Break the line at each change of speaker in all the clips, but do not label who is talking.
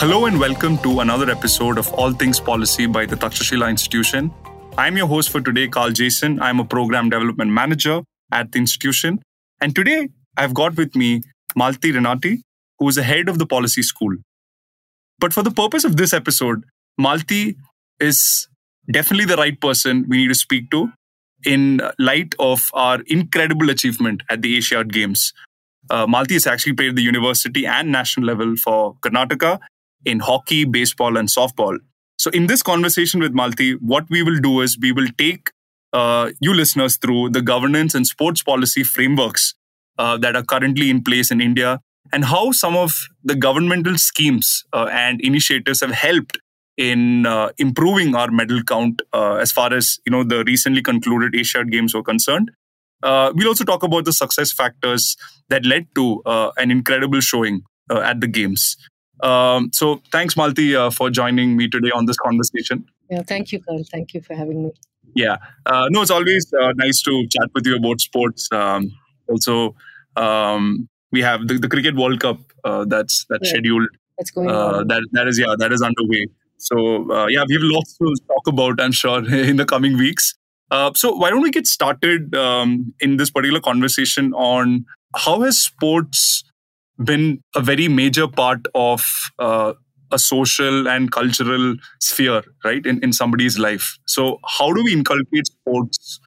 Hello and welcome to another episode of All Things Policy by the Takshashila Institution. I'm your host for today, Carl Jaison. I'm a program development manager at the institution. And today I've got with me Malti Renati, who is the head of the policy school. But for the purpose of this episode, Malti is definitely the right person we need to speak to in light of our incredible achievement at the Asiad Games. Uh, Malti has actually played the university and national level for Karnataka in hockey, baseball, and softball. So, in this conversation with Malti, what we will do is we will take uh, you listeners through the governance and sports policy frameworks uh, that are currently in place in India and how some of the governmental schemes uh, and initiatives have helped in uh, improving our medal count uh, as far as you know the recently concluded Asiad Games were concerned. Uh, we'll also talk about the success factors that led to an incredible showing at the games. Um, so thanks, Malti, uh, for joining me today on this conversation.
Yeah, thank you, Carl. Thank you for having me.
Yeah, uh, no, it's always uh, nice to chat with you about sports. Um, also, um, we have the, the, Cricket World Cup uh, that's that's yeah, scheduled.
That's going uh, on.
That that is yeah, that is underway. So uh, yeah, we have lots to talk about. I'm sure in the coming weeks. so why don't we get started um, in this particular conversation on how has sports been a very major part of uh, a social and cultural sphere, right, in, in somebody's life. So, how do we inculcate sports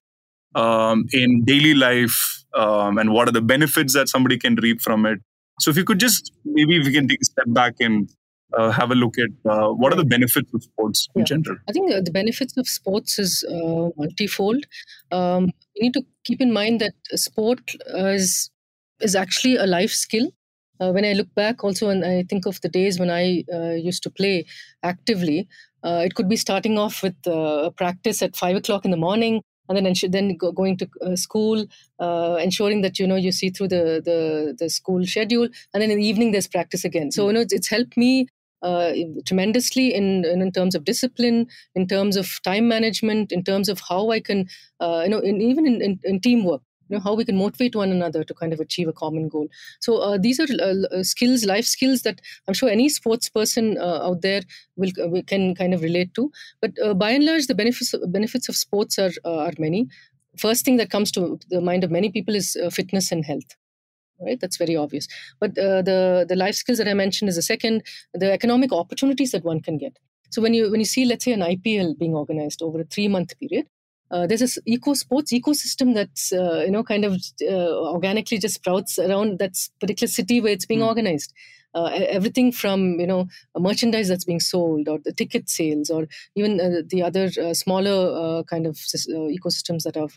um, in daily life, um, and what are the benefits that somebody can reap from it? So, if you could just maybe we can take a step back and uh, have a look at uh, what are the benefits of sports in general.
I think uh, the benefits of sports is uh, multifold. Um, you need to keep in mind that sport is is actually a life skill uh, when I look back also and I think of the days when I uh, used to play actively, uh, it could be starting off with uh, a practice at five o'clock in the morning and then then go- going to uh, school, uh, ensuring that you know you see through the, the the school schedule, and then in the evening there's practice again. So you know it's, it's helped me tremendously in, in, in terms of discipline, in terms of time management, in terms of how I can, you know, in, even in, in, in, teamwork you know how we can motivate one another to kind of achieve a common goal. So uh, these are uh, uh skills life skills that i'm sure any sports person uh, out there will uh, can kind of relate to. But uh, by and large the benefits benefits of sports are are many. First thing that comes to the mind of many people is fitness and health right? That's very obvious. But the the life skills that i mentioned is the second the economic opportunities that one can get. So when you when you see let's say an ipl being organized over a 3 month period uh, there's this eco sports ecosystem that's uh, you know kind of uh, organically just sprouts around that particular city where it's being mm. organized uh, everything from you know merchandise that's being sold or the ticket sales or even uh, the other uh, smaller uh, kind of uh, ecosystems that are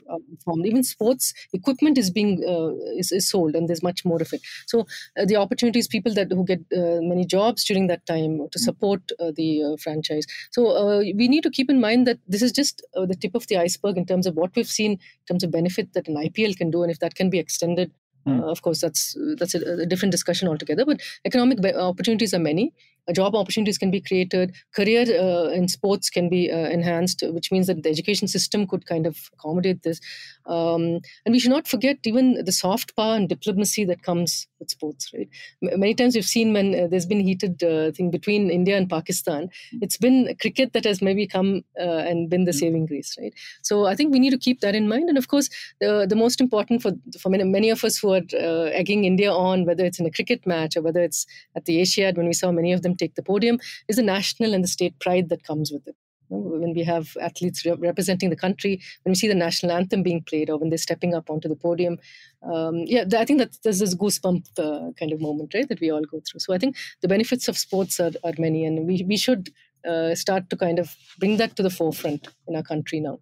formed. Even sports equipment is being uh, is, is, sold and there's much more of it. So the opportunities people that who get many jobs during that time to hmm. support the franchise. So we need to keep in mind that this is just the tip of the iceberg in terms of what we've seen in terms of benefit that an IPL can do and if that can be extended Mm. Uh, of course, that's that's a, a, different discussion altogether. But economic opportunities are many. Uh, job opportunities can be created. Career uh, in sports can be uh, enhanced, which means that the education system could kind of accommodate this. Um, and we should not forget even the soft power and diplomacy that comes with sports. Right? M- many times we've seen when uh, there's been heated uh, thing between India and Pakistan, it's been cricket that has maybe come and been the mm. saving grace. Right. So I think we need to keep that in mind. And of course, the the most important for for many, many of us who are uh, egging India on, whether it's in a cricket match or whether it's at the Asiad, when we saw many of them take the podium, is the national and the state pride that comes with it. when we have athletes re- representing the country, when we see the national anthem being played, or when they're stepping up onto the podium, um, yeah, I think that there's this goosebump uh, kind of moment, right, that we all go through. So I think the benefits of sports are, are many, and we, we should uh, start to kind of bring that to the forefront in our country now.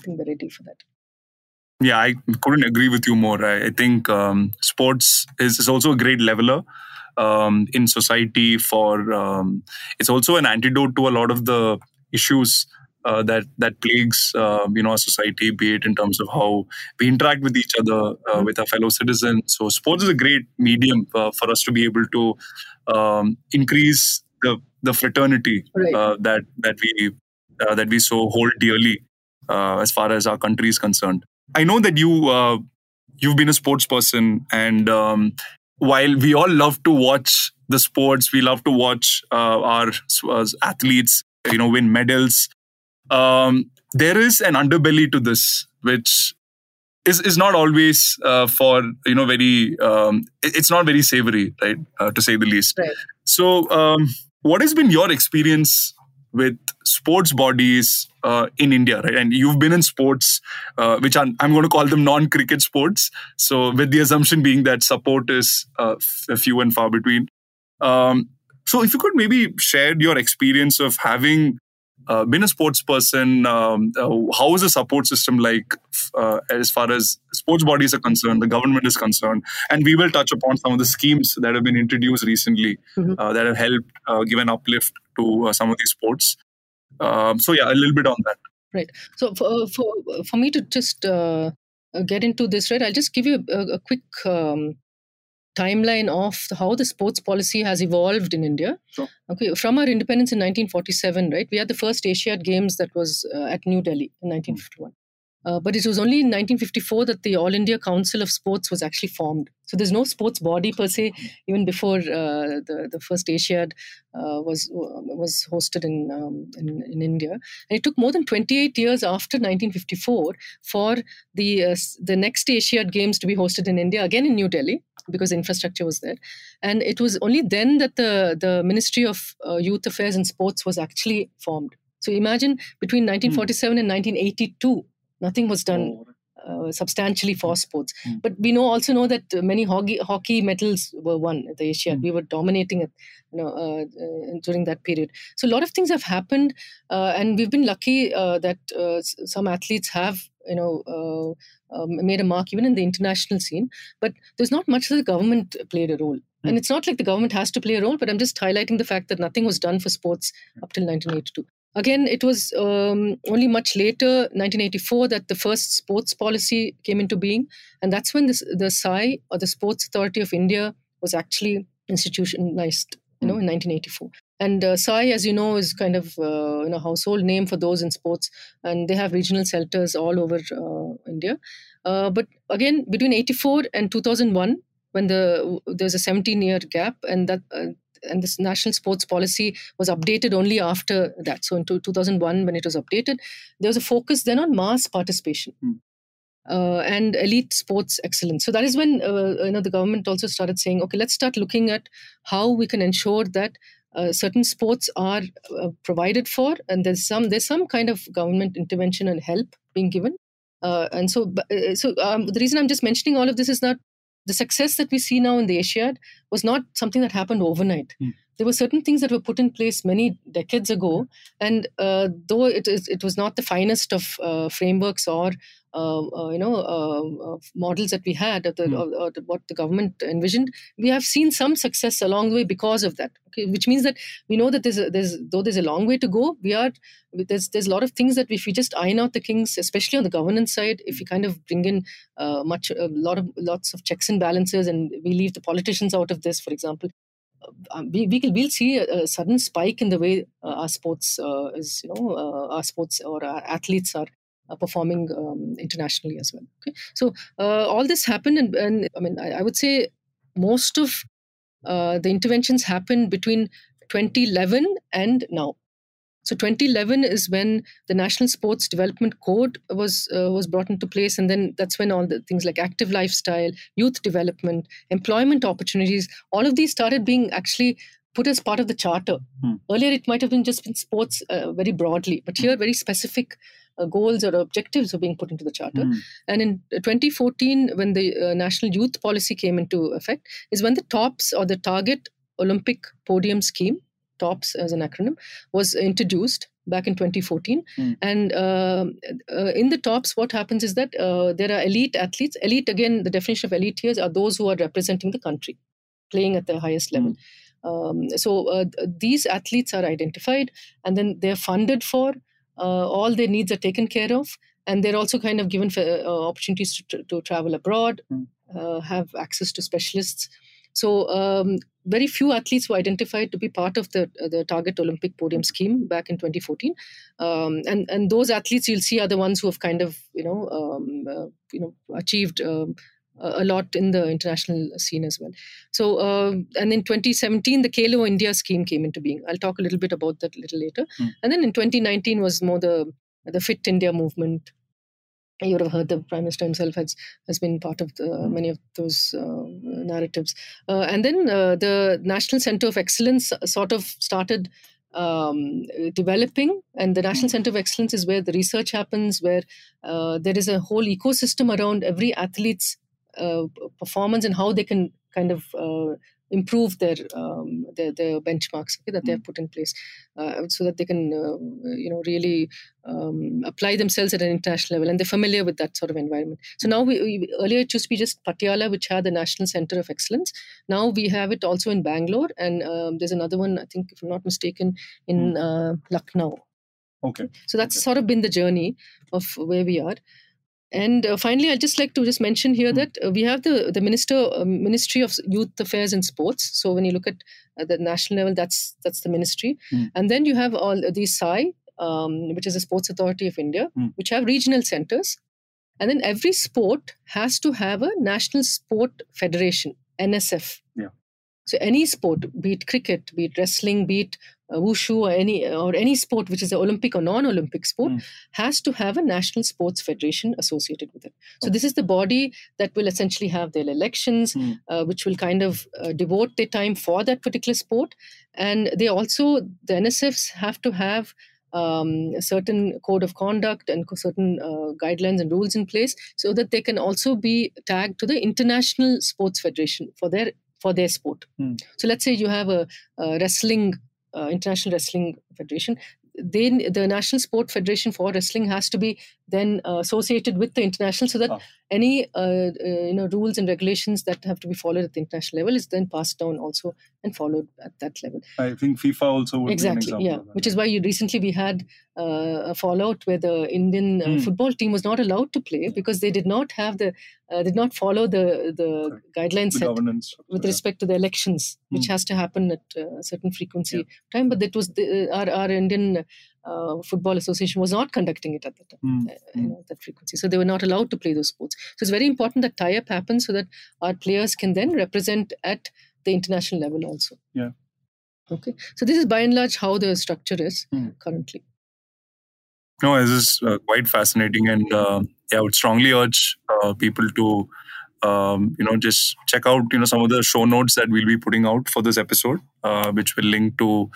I think we're ready for that.
Yeah, I couldn't agree with you more. I, I think um, sports is, is also a great leveler. Um, in society. For um, it's also an antidote to a lot of the issues uh, that that plagues uh, you know our society, be it in terms of how we interact with each other, uh, with our fellow citizens. So sports is a great medium uh, for us to be able to um, increase the the fraternity
Right.
uh, that that we uh, that we so hold dearly uh, as far as our country is concerned. I know that you uh, you've been a sports person, and um, while we all love to watch the sports, we love to watch uh, our uh, athletes, you know, win medals. Um, there is an underbelly to this, which is is not always uh, for you know very. Um, it's not very savory, right, uh, to say the least.
Right.
So, um, what has been your experience with sports bodies uh, in India, right? And you've been in sports, uh, which I'm, I'm going to call them non-cricket sports. So, with the assumption being that support is uh, few and far between. Um, so, if you could maybe share your experience of having uh, been a sports person, um, uh, how is the support system like uh, as far as sports bodies are concerned, the government is concerned, and we will touch upon some of the schemes that have been introduced recently
Mhm.
uh, that have helped uh, give an uplift to uh, some of these sports. Um, so yeah, a little bit on that. Right.
So for for, for me to just get into this, right? I'll just give you a, a quick um, timeline of how the sports policy has evolved in India.
Sure.
Okay, from our independence in 1947, right? We had the first Asiad Games that was uh, at New Delhi in 1951. Uh, but it was only in 1954 that the All India Council of Sports was actually formed. So there's no sports body per se, even before uh, the the first Asiad uh, was was hosted in, um, in in India. And it took more than 28 years after 1954 for the uh, the next Asiad Games to be hosted in India again in New Delhi because infrastructure was there. And it was only then that the the Ministry of uh, Youth Affairs and Sports was actually formed. So imagine between 1947 and 1982, nothing was done uh, substantially for sports.
Mm.
But we know also know that many hockey hockey medals were won at the Asiad.
Mm.
We were dominating it, you know, uh, uh, during that period. So a lot of things have happened, uh, and we've been lucky uh, that uh, some athletes have, you know. Uh, um, made a mark even in the international scene, but there's not much that the government played a role. And it's not like the government has to play a role, but I'm just highlighting the fact that nothing was done for sports up till 1982. Again, it was um, only much later, 1984, that the first sports policy came into being, and that's when this, the SAI or the Sports Authority of India was actually institutionalized. You know, in 1984. And uh, SAI, as you know, is kind of uh, you know household name for those in sports, and they have regional centers all over uh, India. Uh, but again, between 84 and 2001, when the there's a 17 year gap, and that uh, and this national sports policy was updated only after that. So in two- 2001, when it was updated, there was a focus then on mass participation.
Hmm.
Uh, and elite sports excellence. So that is when uh, you know the government also started saying, okay, let's start looking at how we can ensure that uh, certain sports are uh, provided for, and there's some there's some kind of government intervention and help being given. Uh, and so, uh, so um, the reason I'm just mentioning all of this is not the success that we see now in the Asiad was not something that happened overnight.
Hmm.
There were certain things that were put in place many decades ago, and uh, though it is, it was not the finest of uh, frameworks or you know uh, uh, models that we had, or, the, or, or the- what the government envisioned, we have seen some success along the way because of that. Okay, which means that we know that there's a, there's though there's a long way to go. We are there's there's a lot of things that if we just iron out the kinks, especially on the governance side, if we kind of bring in uh, much a lot of lots of checks and balances, and we leave the politicians out of this, for example. Uh, we, we can, we'll see a, a sudden spike in the way uh, our sports uh, is you know uh, our sports or our athletes are uh, performing um, internationally as well okay? So uh, all this happened and, and i mean I, I would say most of uh, the interventions happened between 2011 and now. So 2011 is when the National Sports Development Code was uh, was brought into place, and then that's when all the things like active lifestyle, youth development, employment opportunities, all of these started being actually put as part of the charter.
Hmm.
Earlier, it might have been just been sports uh, very broadly, but here very specific uh, goals or objectives are being put into the charter.
Mm.
And in 2014, when the uh, National Youth Policy came into effect, is when the TOPS or the Target Olympic Podium Scheme, TOPS as an acronym, was introduced back in 2014.
Mm.
And um uh, in the TOPS, what happens is that uh, there are elite athletes. Elite, again, the definition of elite here are those who are representing the country. playing at the highest level. Um, so uh, these athletes are identified and then they're funded for. Uh, all their needs are taken care of, and they're also kind of given uh, opportunities to, to, travel abroad, mm. have access to specialists. So um, very few athletes were identified to be part of the the target Olympic podium scheme back in 2014, um, and and those athletes you'll see are the ones who have kind of you know um, uh, you know achieved. A lot in the international scene as well. So, uh, and in 2017, the Khelo India scheme came into being. I'll talk a little bit about that a little later. Mm. And then in 2019 was more the the Fit India movement, you would have heard the prime minister himself has has been part of the, hmm. many of those uh, narratives uh, and then uh, the national center of excellence sort of started um, developing and the national hmm. center of excellence is where the research happens where uh, there is a whole ecosystem around every athlete's performance and how they can kind of uh, improve their um, their, their benchmarks okay, that they have hmm. put in place, uh, so that they can uh, you know really um, apply themselves at an international level, and they're familiar with that sort of environment. So now we, we, earlier it used to be just Patiala, which had the National Center of Excellence. Now we have it also in Bangalore, and um, there's another one I think, if I'm not mistaken, in hmm. uh, Lucknow.
Okay.
So that's
okay.
sort of been the journey of where we are. And uh, finally, I'd just like to just mention here that uh, we have the the minister uh, Ministry of Youth Affairs and Sports. So when you look at the national level, that's that's the ministry, mm. and then you have all the SAI, um, which is the Sports Authority of India, mm. which have regional centers, and then every sport has to have a national sport federation (NSF).
Yeah.
So any sport, be it cricket, be it wrestling, be it uh, wushu or any or any sport which is an Olympic or non-Olympic sport mm. has to have a national sports federation associated with it. So okay. this is the body that will essentially have their elections, mm. uh, which will kind of uh, devote their time for that particular sport, and they also the NSFs have to have. Um, a certain code of conduct and certain uh, guidelines and rules in place so that they can also be tagged to the international sports federation for their for their sport. Mm. So let's say you have a, a wrestling uh, International Wrestling Federation. Then the National Sport Federation for Wrestling has to be then uh, associated with the international, so that oh. any uh, uh, you know rules and regulations that have to be followed at the international level is then passed down also and followed at that level.
I think FIFA also would
exactly yeah, which is why you recently we had uh, a fallout where the Indian mm. football team was not allowed to play because they did not have the uh, did not follow the the guidelines
the governance
with yeah. respect to the elections, which mm. has to happen at a certain frequency yeah. time. But that was the, our our Indian uh, Football Association was not conducting it at that time, mm. uh, you hmm. know, that frequency. So they were not allowed to play those sports. So it's very important that tie-up happens so that our players can then represent at the international level also.
Yeah.
Okay. So this is by and large how the structure is mm. currently.
No, this is uh, quite fascinating, and uh, yeah, I would strongly urge uh, people to um, you know just check out you know some of the show notes that we'll be putting out for this episode uh, which will link to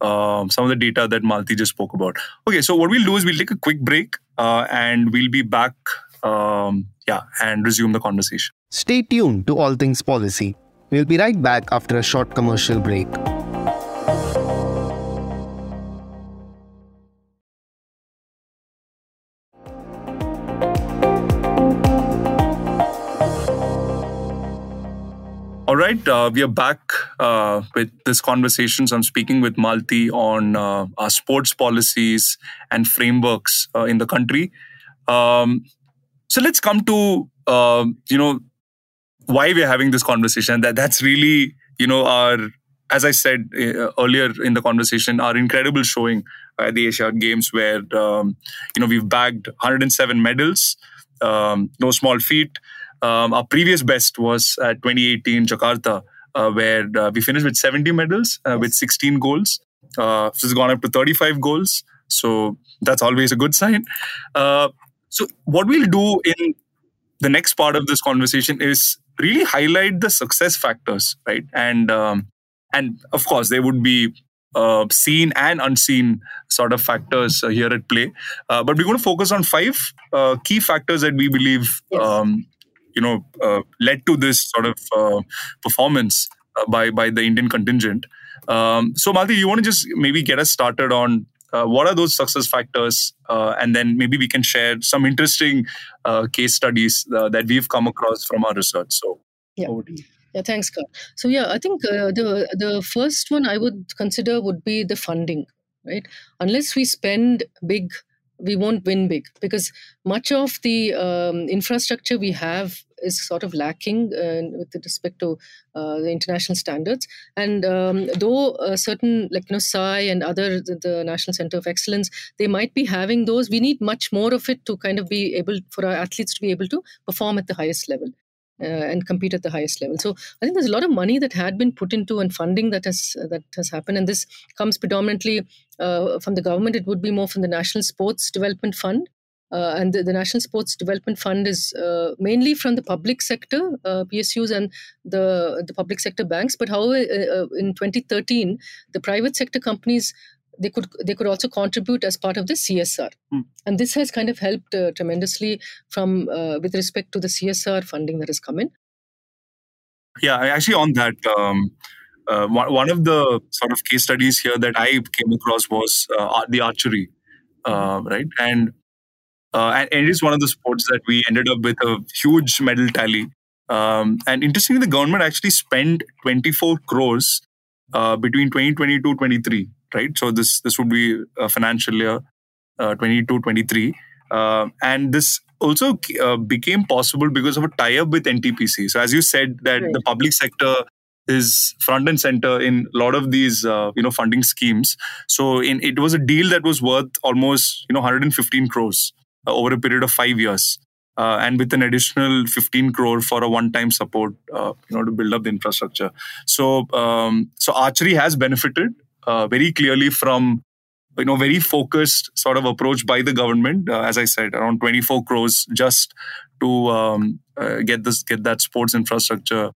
um, some of the data that malti just spoke about. Okay so what we'll do is we'll take a quick break uh, and we'll be back um, yeah and resume the conversation.
Stay tuned to all things policy. We'll be right back after a short commercial break
right, uh, we are back uh, with this conversation. So I'm speaking with Malti on uh, our sports policies and frameworks uh, in the country. Um, so let's come to um, you know why we're having this conversation. That that's really you know our as I said uh, earlier in the conversation, our incredible showing at the Asian Games, where um, you know we've bagged 107 medals, um, no small feat. Um, our previous best was at 2018 Jakarta, uh, where uh, we finished with 70 medals uh, with 16 goals. Uh, so it's gone up to 35 goals. So that's always a good sign. Uh, so what we'll do in the next part of this conversation is really highlight the success factors, right? And um, and of course there would be uh, seen and unseen sort of factors uh, here at play. Uh, but we're going to focus on five uh, key factors that we believe yes. um, you know uh, led to this sort of uh, performance uh, by by the Indian contingent. Um, so Malti, you want to just maybe get us started on uh, what are those success factors uh, and then maybe we can share some interesting uh, case studies that we've come across from our research so
yeah. Yeah, thanks, Carl. So yeah, I think uh, the the first one I would consider would be the funding, right? Unless we spend big, we won't win big because much of the um, infrastructure we have is sort of lacking uh, with respect to uh, the international standards. And um, though certain, like you know, SAI and other the, the, National Center of Excellence, they might be having those. We need much more of it to kind of be able for our athletes to be able to perform at the highest level. Uh, and compete at the highest level. So I think there's a lot of money that had been put into and funding that has uh, that has happened, and this comes predominantly uh, from the government. It would be more from the National Sports Development Fund, uh, and the, the, National Sports Development Fund is uh, mainly from the public sector, uh, PSUs, and the the public sector banks. But however, in 2013, the private sector companies they could they could also contribute as part of the CSR, mm. and this has kind of helped uh, tremendously from with respect to the CSR funding that has come in.
Yeah, actually, on that. Um, one of the sort of case studies here that I came across was the archery, right? And uh, and, and, it is one of the sports that we ended up with a huge medal tally. Um, and interestingly, the government actually spent 24 crores uh, between 2022 23, right? So this this would be a financial year uh, 22 23. Uh, and this also uh, became possible because of a tie-up with NTPC. So as you said, that right. the public sector is front and center in a lot of these uh, you know funding schemes. So in, it was a deal that was worth almost you know 115 crores. Uh, over a period of five years. Uh, and with an additional 15 crore for a one-time support, uh, you know, to build up the infrastructure. So, um, so archery has benefited uh, very clearly from, you know, very focused sort of approach by the government. Uh, as I said, around 24 crores just to um, uh, get this, get that sports infrastructure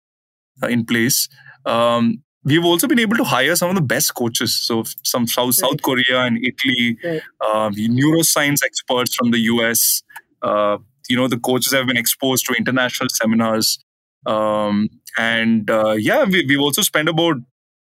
in place. Um, we've also been able to hire some of the best coaches. So some South, right. South Korea and Italy, right. uh, neuroscience experts from the US. Uh, you know, the coaches have been exposed to international seminars. Um, and uh, yeah, we, we've also spent about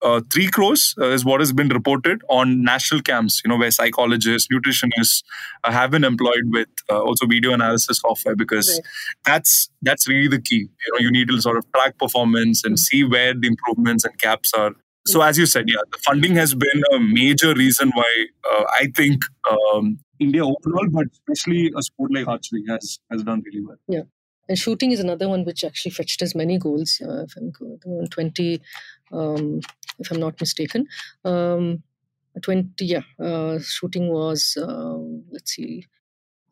uh, three crores uh, is what has been reported on national camps, you know, where psychologists, nutritionists uh, have been employed with uh, also video analysis software because right. that's that's really the key. You know, you need to sort of track performance and see where the improvements and gaps are. So, as you said, yeah, the funding has been a major reason why uh, I think um, India overall, but especially a sport like archery has has done really well.
Yeah. And shooting is another one which actually fetched us many goals. Uh, I think 20, um, if I'm not mistaken. Um, 20, yeah, uh, shooting was, uh, let's see,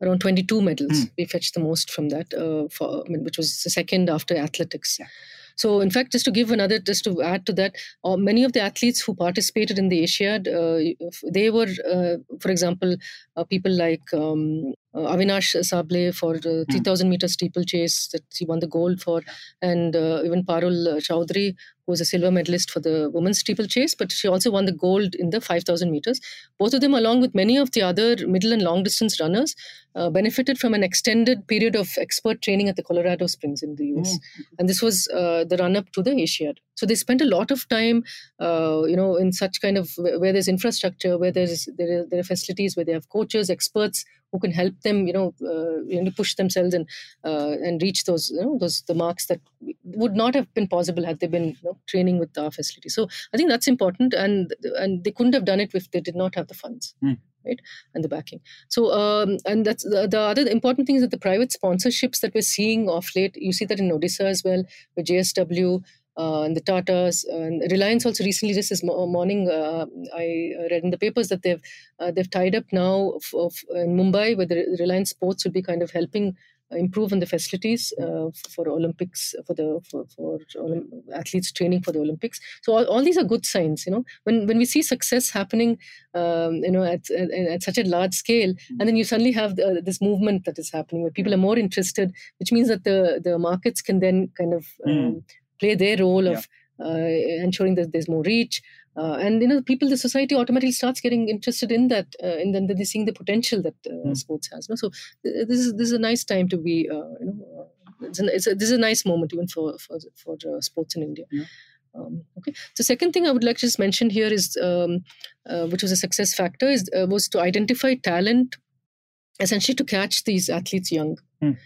around 22 medals. Mm. We fetched the most from that, uh, for, I mean, which was the second after athletics. Yeah. So, in fact, just to give another, just to add to that, uh, many of the athletes who participated in the Asiad, uh, they were, uh, for example, uh, people like um, uh, Avinash Sable for the hmm. 3000 meter steeplechase that he won the gold for, and uh, even Parul Chaudhary, who was a silver medalist for the women's steeplechase, but she also won the gold in the 5000 meters. Both of them, along with many of the other middle and long distance runners, uh, benefited from an extended period of expert training at the Colorado Springs in the US. Mm. And this was uh, the run up to the Asiad. So they spent a lot of time, uh, you know, in such kind of where there's infrastructure, where there's there are, there are facilities, where they have coaches, experts who can help them, you know, uh, push themselves and uh, and reach those, you know, those the marks that would not have been possible had they been you know, training with our facility. So I think that's important, and and they couldn't have done it if they did not have the funds. Mm right and the backing so um, and that's the, the, other important thing is that the private sponsorships that we're seeing off late you see that in odisha as well with jsw uh, and the Tatas and Reliance also recently just this morning uh, I read in the papers that they've uh, they've tied up now of, of, in Mumbai where the Reliance Sports will be kind of helping improve on the facilities uh, for Olympics for the for, for athletes training for the Olympics. So all, all, these are good signs. You know, when when we see success happening, um, you know, at, at, at such a large scale, and then you suddenly have the, this movement that is happening where people are more interested, which means that the the markets can then kind of um, mm play their role of uh, ensuring that there's more reach. Uh, and you know, people, the society automatically starts getting interested in that, uh, and then they're seeing the potential that mm. sports has. No? So this is this is a nice time to be, you know, it's, a, it's a, this is a nice moment even for for for sports in India. Yeah. Um, okay. The second thing I would like to just mention here is, um, uh, which was a success factor, is uh, was to identify talent, essentially to catch these athletes young. Mm.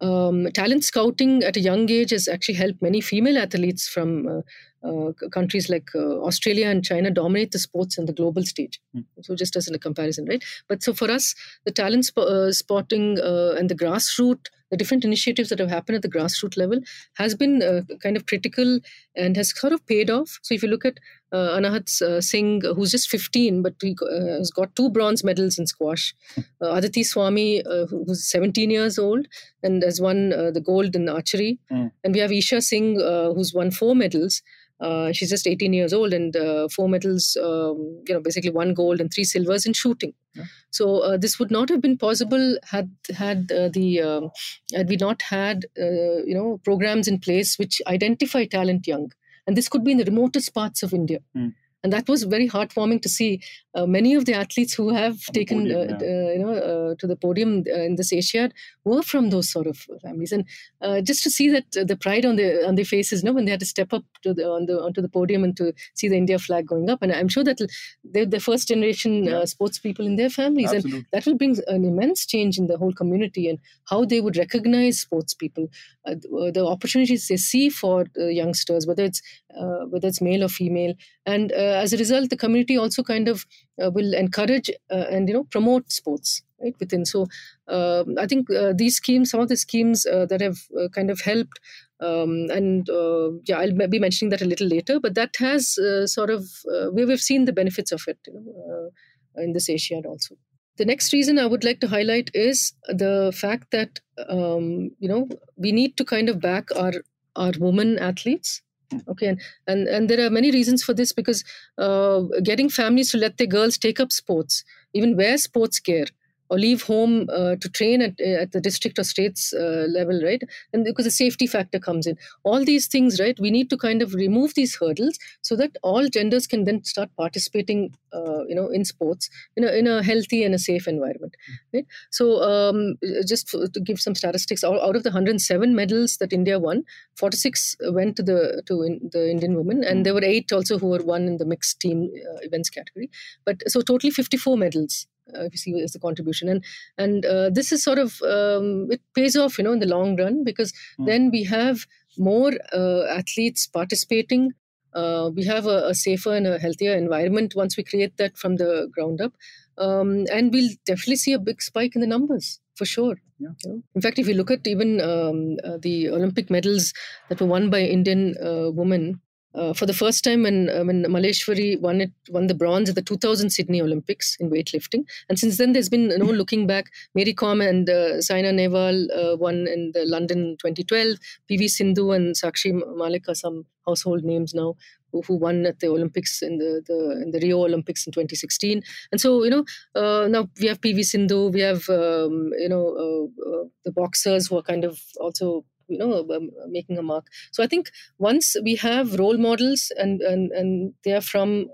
Um, talent scouting at a young age has actually helped many female athletes from uh, uh, countries like uh, Australia and China dominate the sports on the global stage. Mm. So, just as in a comparison, right? But so for us, the talent sp- uh, spotting uh, and the grassroots the different initiatives that have happened at the grassroots level has been uh, kind of critical and has sort of paid off. So if you look at uh, Anahat uh, Singh, who's just 15, but he uh, has got two bronze medals in squash. Uh, Aditi Swami, uh, who's 17 years old and has won the gold in archery. Mm. And we have Isha Singh, who's won four medals. Uh, she's just 18 years old and uh, four medals, um, you know, basically one gold and three silvers in shooting. Yeah. So uh, this would not have been possible had had uh, the um, had we not had uh, you know programs in place which identify talent young, and this could be in the remotest parts of India. Mm and that was very heartwarming to see uh, many of the athletes who have taken podium, uh, yeah. uh, you know uh, to the podium uh, in this Asiad were from those sort of families, and uh, just to see that the pride on their on their faces, you know, when they had to step up to the on the onto the podium and to see the India flag going up, and I'm sure that they're the first generation yeah. sports people in their families, Absolutely. and that will bring an immense change in the whole community and how they would recognize sports people, the opportunities they see for youngsters, whether it's whether it's male or female, and as a result, the community also kind of uh, will encourage uh, and you know promote sports right within. So um, I think uh, these schemes, some of the schemes uh, that have uh, kind of helped. Um, and uh, yeah, I'll be mentioning that a little later. But that has sort of we've seen the benefits of it, you know, in this Asiad also. The next reason I would like to highlight is the fact that um, you know we need to kind of back our our women athletes okay and, and and there are many reasons for this because uh, getting families to let their girls take up sports even wear sports gear or leave home uh, to train at, uh, at the district or states uh, level, right? And because the safety factor comes in, all these things, right? We need to kind of remove these hurdles so that all genders can then start participating, uh, you know, in sports in a, in a healthy and a safe environment, right? So, um, just to give some statistics, out, of the 107 medals that India won, 46 went to the to in, the Indian women, and there were eight also who were won in the mixed team uh, events category. But so totally 54 medals uh, if you see as a contribution and and uh, this is sort of um, it pays off you know in the long run because mm. then we have more uh, athletes participating uh, we have a, a, safer and a healthier environment once we create that from the ground up um, and we'll definitely see a big spike in the numbers for sure yeah. You know? in fact if you look at even um, uh, the olympic medals that were won by indian uh, women uh, for the first time when uh, when Malleshwari won it won the bronze at the 2000 Sydney Olympics in weightlifting, and since then there's been you know looking back, Mary Kom and uh, Saina Nehwal uh, won in the London 2012, PV Sindhu and Sakshi Malik are some household names now who, who won at the Olympics in the, the in the Rio Olympics in 2016, and so you know uh, now we have PV Sindhu, we have um, you know uh, the boxers who are kind of also you know making a mark. So i think once we have role models and and, and they are from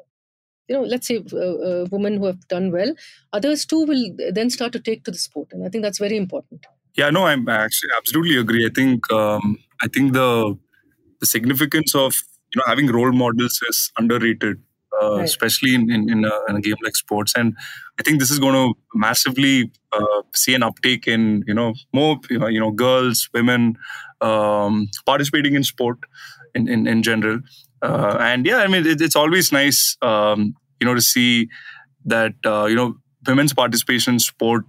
you know let's say uh, uh, women who have done well others too will then start to take to the sport and i think that's very important.
Yeah no i'm actually absolutely agree. I think um, i think the the significance of you know having role models is underrated uh, right. especially in, in, in, a, in, a, game like sports. And I think this is going to massively uh, see an uptake in you know more you know, girls, women um, participating in sport in in, in general. Uh, and yeah, I mean it, it's always nice um, you know to see that uh, you know women's participation in sport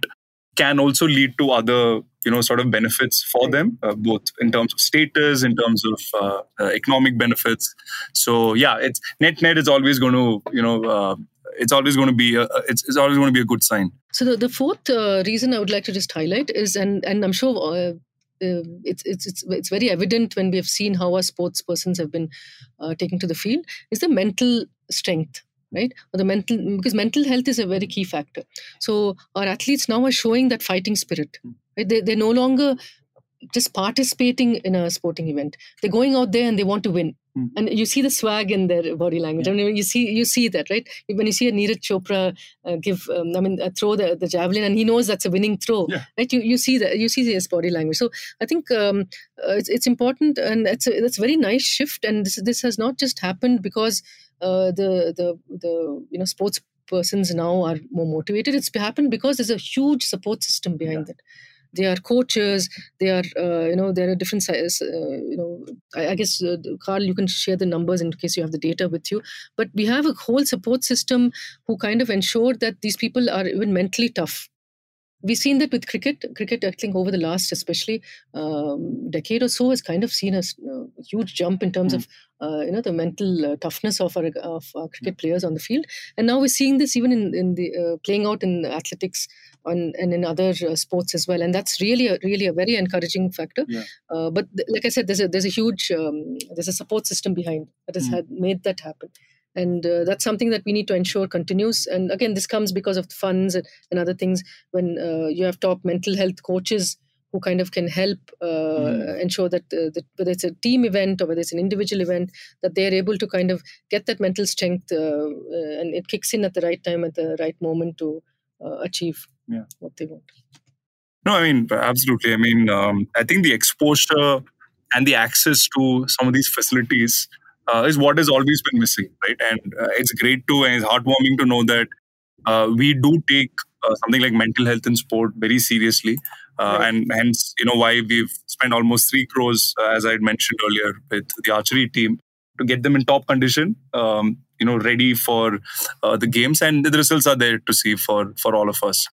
can also lead to other you know sort of benefits for them uh, both in terms of status in terms of uh, uh, economic benefits. So yeah it's net net is always going to you know uh, it's always going to be a, it's, it's always going to be a good sign.
So the, the fourth uh, reason i would like to just highlight is and and i'm sure uh, it's, it's it's it's very evident when we have seen how our sports persons have been taken to the field is the mental strength right or the mental because mental health is a very key factor so our athletes now are showing that fighting spirit right? they, they're no longer just participating in a sporting event they're going out there and they want to win mm. and you see the swag in their body language. Yeah. I mean, you see you see that, right? When you see a Neeraj Chopra uh, give, um, I mean, uh, throw the, the javelin, and he knows that's a winning throw, yeah. right? You you see that you see his body language. So I think um, uh, it's, it's important, and it's a, it's a very nice shift. And this this has not just happened because the the the you know sports persons now are more motivated. It's happened because there's a huge support system behind yeah. it they are coaches they are uh, you know there are different sizes uh, you know i, I guess uh, carl you can share the numbers in case you have the data with you but we have a whole support system who kind of ensure that these people are even mentally tough we've seen that with cricket. Cricket, I think, over the last, especially um, decade or so, has kind of seen a, a huge jump in terms mm. of uh, you know the mental uh, toughness of our, of our cricket players on the field. And now we're seeing this even in in the uh, playing out in athletics on, and in other uh, sports as well. And that's really a really a very encouraging factor.
Yeah.
Uh, but th- like I said, there's a there's a huge um, there's a support system behind that has mm. had made that happen and uh, that's something that we need to ensure continues and again this comes because of the funds and, and other things when uh, you have top mental health coaches who kind of can help uh, mm. ensure that, uh, that, whether it's a team event or whether it's an individual event that they're able to kind of get that mental strength uh, uh, and it kicks in at the right time at the right moment to achieve
yeah.
what they want
no i mean absolutely i mean um, i think the exposure and the access to some of these facilities uh, is what has always been missing, right? And uh, it's great to and it's heartwarming to know that uh, we do take uh, something like mental health in sport very seriously, uh, right. and hence you know why we've spent almost three crores, uh, as I had mentioned earlier, with the archery team to get them in top condition. Um, you know, ready for the games, and the results are there to see for for all of us.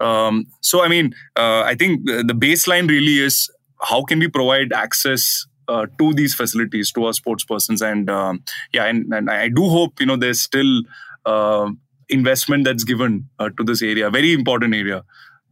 Um, so, I mean, I think the baseline really is how can we provide access uh, to these facilities to our sports persons. And um, yeah and, and i do hope you know there's still uh, investment that's given uh, to this area very important area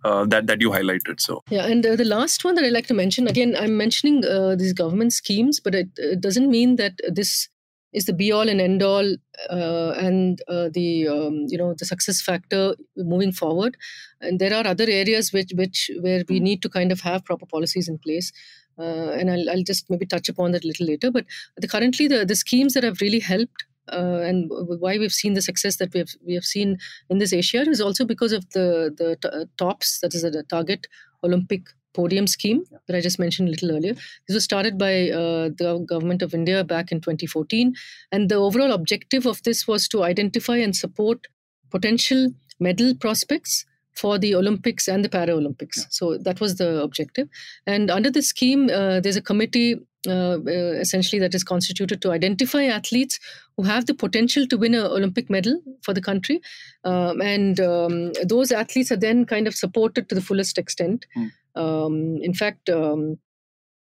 uh, that that you highlighted so.
Yeah and uh, the last one that i'd like to mention again i'm mentioning uh, these government schemes but it, it, doesn't mean that this is the be all and end all and the um, you know the success factor moving forward. And there are other areas which which where we need to kind of have proper policies in place. uh, and I'll, I'll just maybe touch upon that a little later. But the, currently, the, the schemes that have really helped uh, and why we've seen the success that we have we have seen in this Asia is also because of the the t- uh, tops that is the target Olympic podium scheme that I just mentioned a little earlier. This was started by uh, the government of India back in 2014, and the overall objective of this was to identify and support potential medal prospects for the Olympics and the Paralympics. Yeah. So that was the objective. And under this scheme, uh, there's a committee uh, uh, essentially that is constituted to identify athletes who have the potential to win an Olympic medal for the country. Um, and um, those athletes are then kind of supported to the fullest extent. Mm. Um, in fact, um,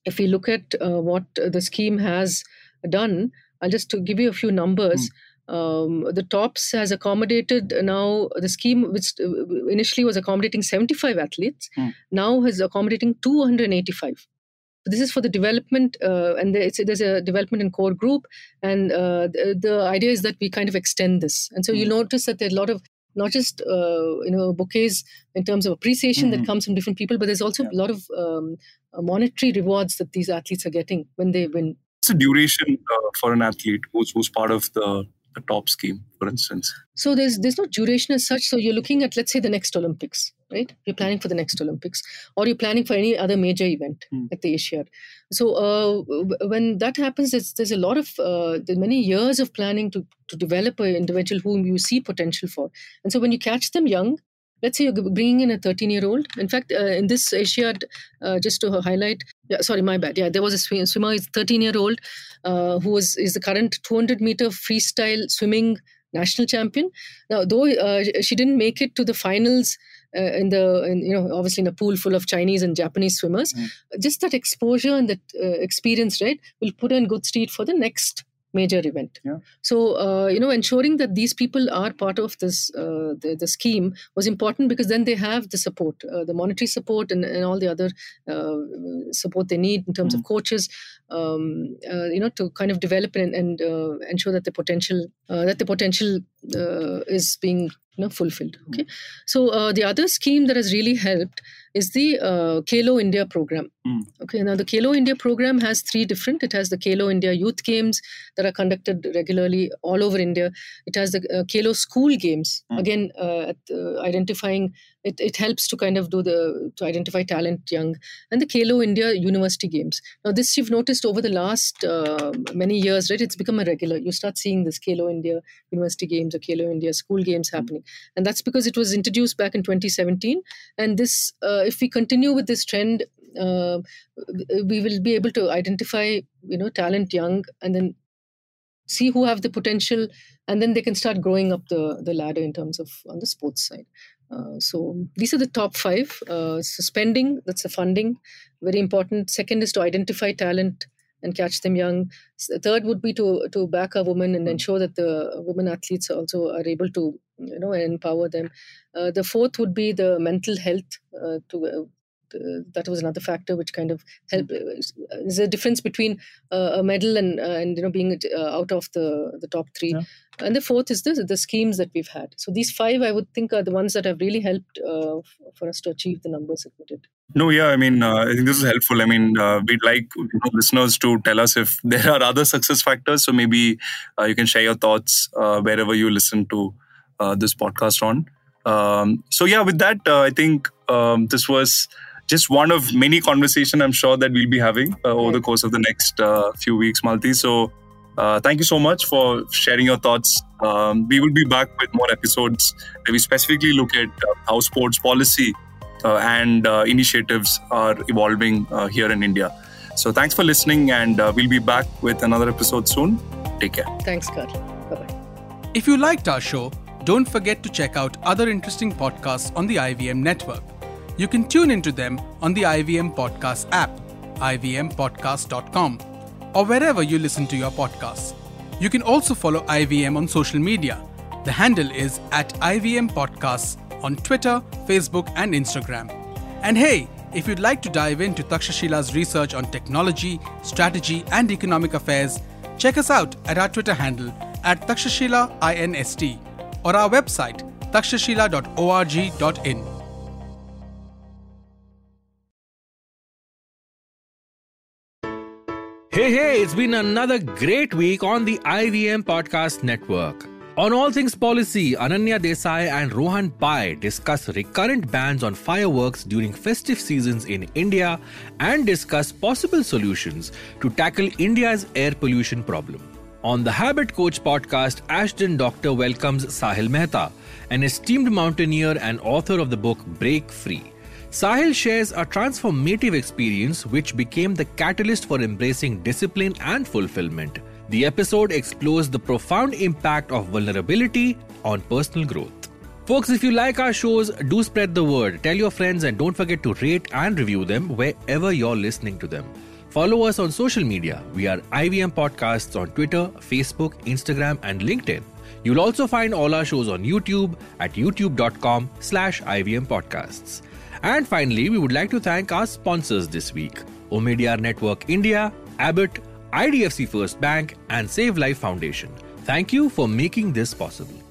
if we look at uh, what the scheme has done, I'll just to give you a few numbers. Mm um, the TOPS has accommodated now the scheme, which uh, initially was accommodating 75 athletes, mm. now is accommodating 285. So this is for the development, uh, and there's, there's, a development in core group, and uh, the, the, idea is that we kind of extend this. And so mm. you notice that there are a lot of not just uh, you know bouquets in terms of appreciation mm-hmm. that comes from different people, but there's also yeah. a lot of um, monetary rewards that these athletes are getting when they win.
What's the duration uh, for an athlete who's, who's part of the the top scheme, for instance?
So there's there's no duration as such. So you're looking at let's say the next Olympics, right? You're planning for the next Olympics, or you're planning for any other major event mm. like the Asiad. So uh, when that happens, there's, there's a lot of uh, many years of planning to to develop an individual whom you see potential for. And so when you catch them young, let's say you're bringing in a 13 year old. In fact, uh, in this Asiad, uh, just to highlight, yeah, sorry, my bad. Yeah, there was a swimmer, he's 13 year old, uh, who was is the current 200 meter freestyle swimming national champion. Now, though uh, she didn't make it to the finals. Uh, in the in, you know obviously in a pool full of Chinese and Japanese swimmers, mm. just that exposure and that uh, experience, right, will put her in good stead for the next major event.
Yeah.
So, uh, you know, ensuring that these people are part of this uh, the, the scheme was important because then they have the support, uh, the monetary support, and, and all the other uh, support they need in terms mm. of coaches, um, uh, you know, to kind of develop and, and uh, ensure that the potential that the potential is being you know fulfilled. Okay. So the other scheme that has really helped is the uh, Khelo India program.
Mm.
Okay, now the Khelo India program has three different. It has the Khelo India Youth Games that are conducted regularly all over India. It has the uh, Khelo School Games. Mm. Again, uh, at, uh, identifying it, it helps to kind of do the to identify talent young and the Khelo India University Games. Now this you've noticed over the last uh, many years, right? It's become a regular. You start seeing this Khelo India University Games or Khelo India School Games happening. and that's because it was introduced back in 2017. And this, uh, if we continue with this trend, uh, we will be able to identify, you know, talent young, and then see who have the potential, and then they can start growing up the the ladder in terms of on the sports side. Uh, so these are the top five. Uh, so spending, that's the funding, very important. Second is to identify talent and catch them young. Third would be to to back a woman and ensure that the women athletes also are able to you know empower them. Uh, the fourth would be the mental health uh, to uh, that was another factor which kind of helped. There's a difference between uh, a medal and uh, and you know being uh, out of the the top three. Yeah. And the fourth is the the schemes that we've had. So these five, I would think, are the ones that have really helped uh, for us to achieve the numbers that we did.
No, yeah, I mean, uh, I think this is helpful. I mean, uh, we'd like you know, listeners to tell us if there are other success factors. So maybe you can share your thoughts wherever you listen to this podcast on. Um, so yeah, with that, I think um, this was just one of many conversation I'm sure that we'll be having uh, over the course of the next uh, few weeks, Malti. So uh, thank you so much for sharing your thoughts. Um, we will be back with more episodes where we specifically look at uh, how sports policy uh, and uh, initiatives are evolving here in India. So thanks for listening, and we'll be back with another episode soon. Take care.
Thanks, Carl. Bye bye.
If you liked our show, don't forget to check out other interesting podcasts on the IVM network. You can tune into them on the IVM Podcast app, ivmpodcast.com, or wherever you listen to your podcasts. You can also follow IVM on social media. The handle is at IVM Podcasts on Twitter, Facebook, and Instagram. And hey, if you'd like to dive into Takshashila's research on technology, strategy, and economic affairs, check us out at our Twitter handle at Takshashila INST or our website takshashila.org.in.
Hey, hey, it's been another great week on the IVM Podcast Network. On All Things Policy, Ananya Desai and Rohan Pai discuss recurrent bans on fireworks during festive seasons in India and discuss possible solutions to tackle India's air pollution problem. On the Habit Coach podcast, Ashdin Doctor welcomes Sahil Mehta, an esteemed mountaineer and author of the book Break Free. Sahil shares a transformative experience which became the catalyst for embracing discipline and fulfillment. The episode explores the profound impact of vulnerability on personal growth. Folks, if you like our shows, do spread the word. Tell your friends and don't forget to rate and review them wherever you're listening to them. Follow us on social media. We are IVM Podcasts on Twitter, Facebook, Instagram, and LinkedIn. You'll also find all our shows on YouTube at youtube.com slash IVM Podcasts. And finally, we would like to thank our sponsors this week Omidyar Network India, Abbott, IDFC First Bank, and Save Life Foundation. Thank you for making this possible.